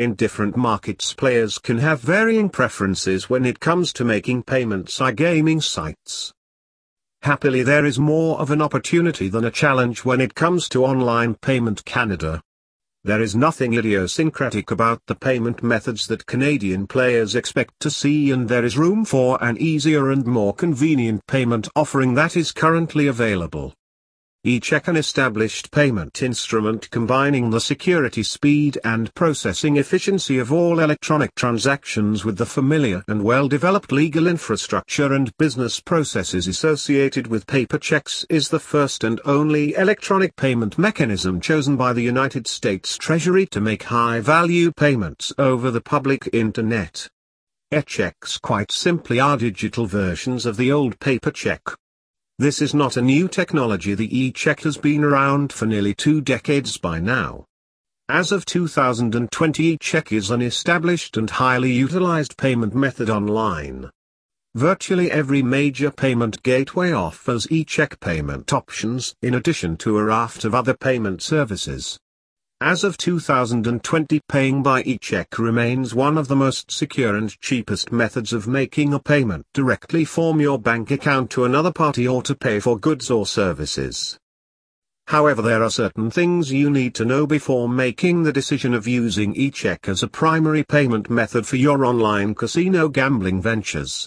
In different markets players can have varying preferences when it comes to making payments on gaming sites. Happily there is more of an opportunity than a challenge when it comes to online payment Canada. There is nothing idiosyncratic about the payment methods that Canadian players expect to see and there is room for an easier and more convenient payment offering that is currently available eCheck an established payment instrument combining the security speed and processing efficiency of all electronic transactions with the familiar and well-developed legal infrastructure and business processes associated with paper checks is the first and only electronic payment mechanism chosen by the United States Treasury to make high-value payments over the public internet. E-checks quite simply are digital versions of the old paper check. This is not a new technology the e-check has been around for nearly two decades by now. As of 2020 e-check is an established and highly utilized payment method online. Virtually every major payment gateway offers e-check payment options in addition to a raft of other payment services. As of 2020 paying by e-check remains one of the most secure and cheapest methods of making a payment directly from your bank account to another party or to pay for goods or services. However there are certain things you need to know before making the decision of using e-check as a primary payment method for your online casino gambling ventures.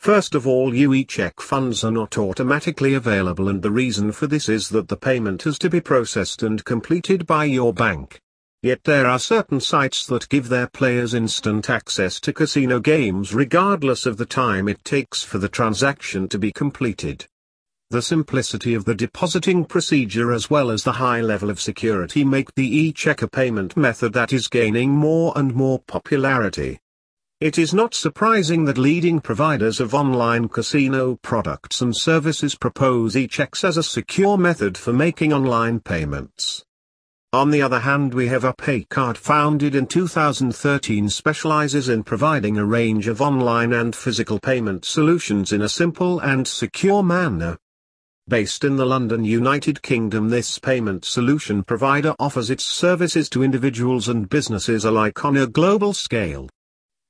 First of all UE-check funds are not automatically available and the reason for this is that the payment has to be processed and completed by your bank. Yet there are certain sites that give their players instant access to casino games regardless of the time it takes for the transaction to be completed. The simplicity of the depositing procedure as well as the high level of security make the e-checker payment method that is gaining more and more popularity. It is not surprising that leading providers of online casino products and services propose e-checks as a secure method for making online payments. On the other hand we have UpayCard founded in 2013 specializes in providing a range of online and physical payment solutions in a simple and secure manner. Based in the London, United Kingdom this payment solution provider offers its services to individuals and businesses alike on a global scale.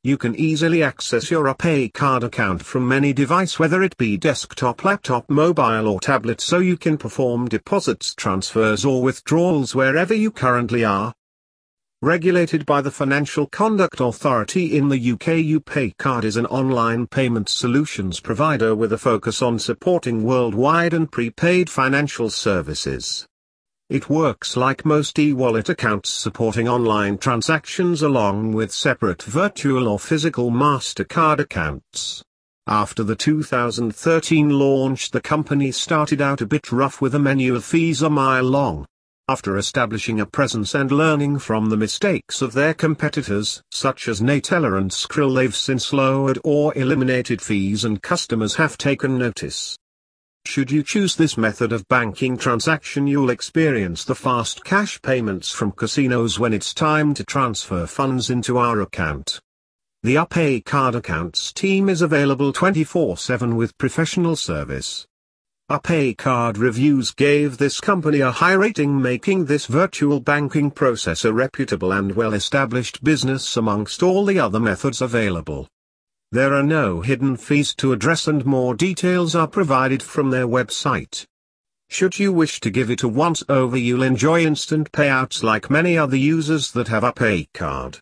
You can easily access your UpayCard account from any device whether it be desktop laptop mobile or tablet so you can perform deposits transfers or withdrawals wherever you currently are. Regulated by the Financial Conduct Authority in the UK UpayCard is an online payment solutions provider with a focus on supporting worldwide and prepaid financial services. It works like most e-wallet accounts supporting online transactions along with separate virtual or physical MasterCard accounts. After the 2013 launch the company started out a bit rough with a menu of fees a mile long. After establishing a presence and learning from the mistakes of their competitors, such as Neteller and Skrill they've since lowered or eliminated fees and customers have taken notice. Should you choose this method of banking transaction you'll experience the fast cash payments from casinos when it's time to transfer funds into our account. The UpayCard accounts team is available 24-7 with professional service. UpayCard reviews gave this company a high rating making this virtual banking process a reputable and well-established business amongst all the other methods available. There are no hidden fees to address and more details are provided from their website. Should you wish to give it a once over you'll enjoy instant payouts like many other users that have a pay card.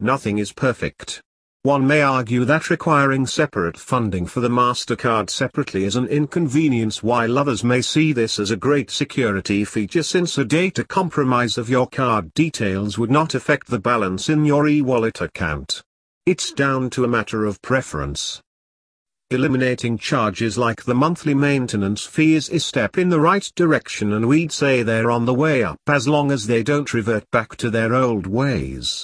Nothing is perfect. One may argue that requiring separate funding for the MasterCard separately is an inconvenience while others may see this as a great security feature since a data compromise of your card details would not affect the balance in your e-wallet account. It's down to a matter of preference. Eliminating charges like the monthly maintenance fee is a step in the right direction and we'd say they're on the way up as long as they don't revert back to their old ways.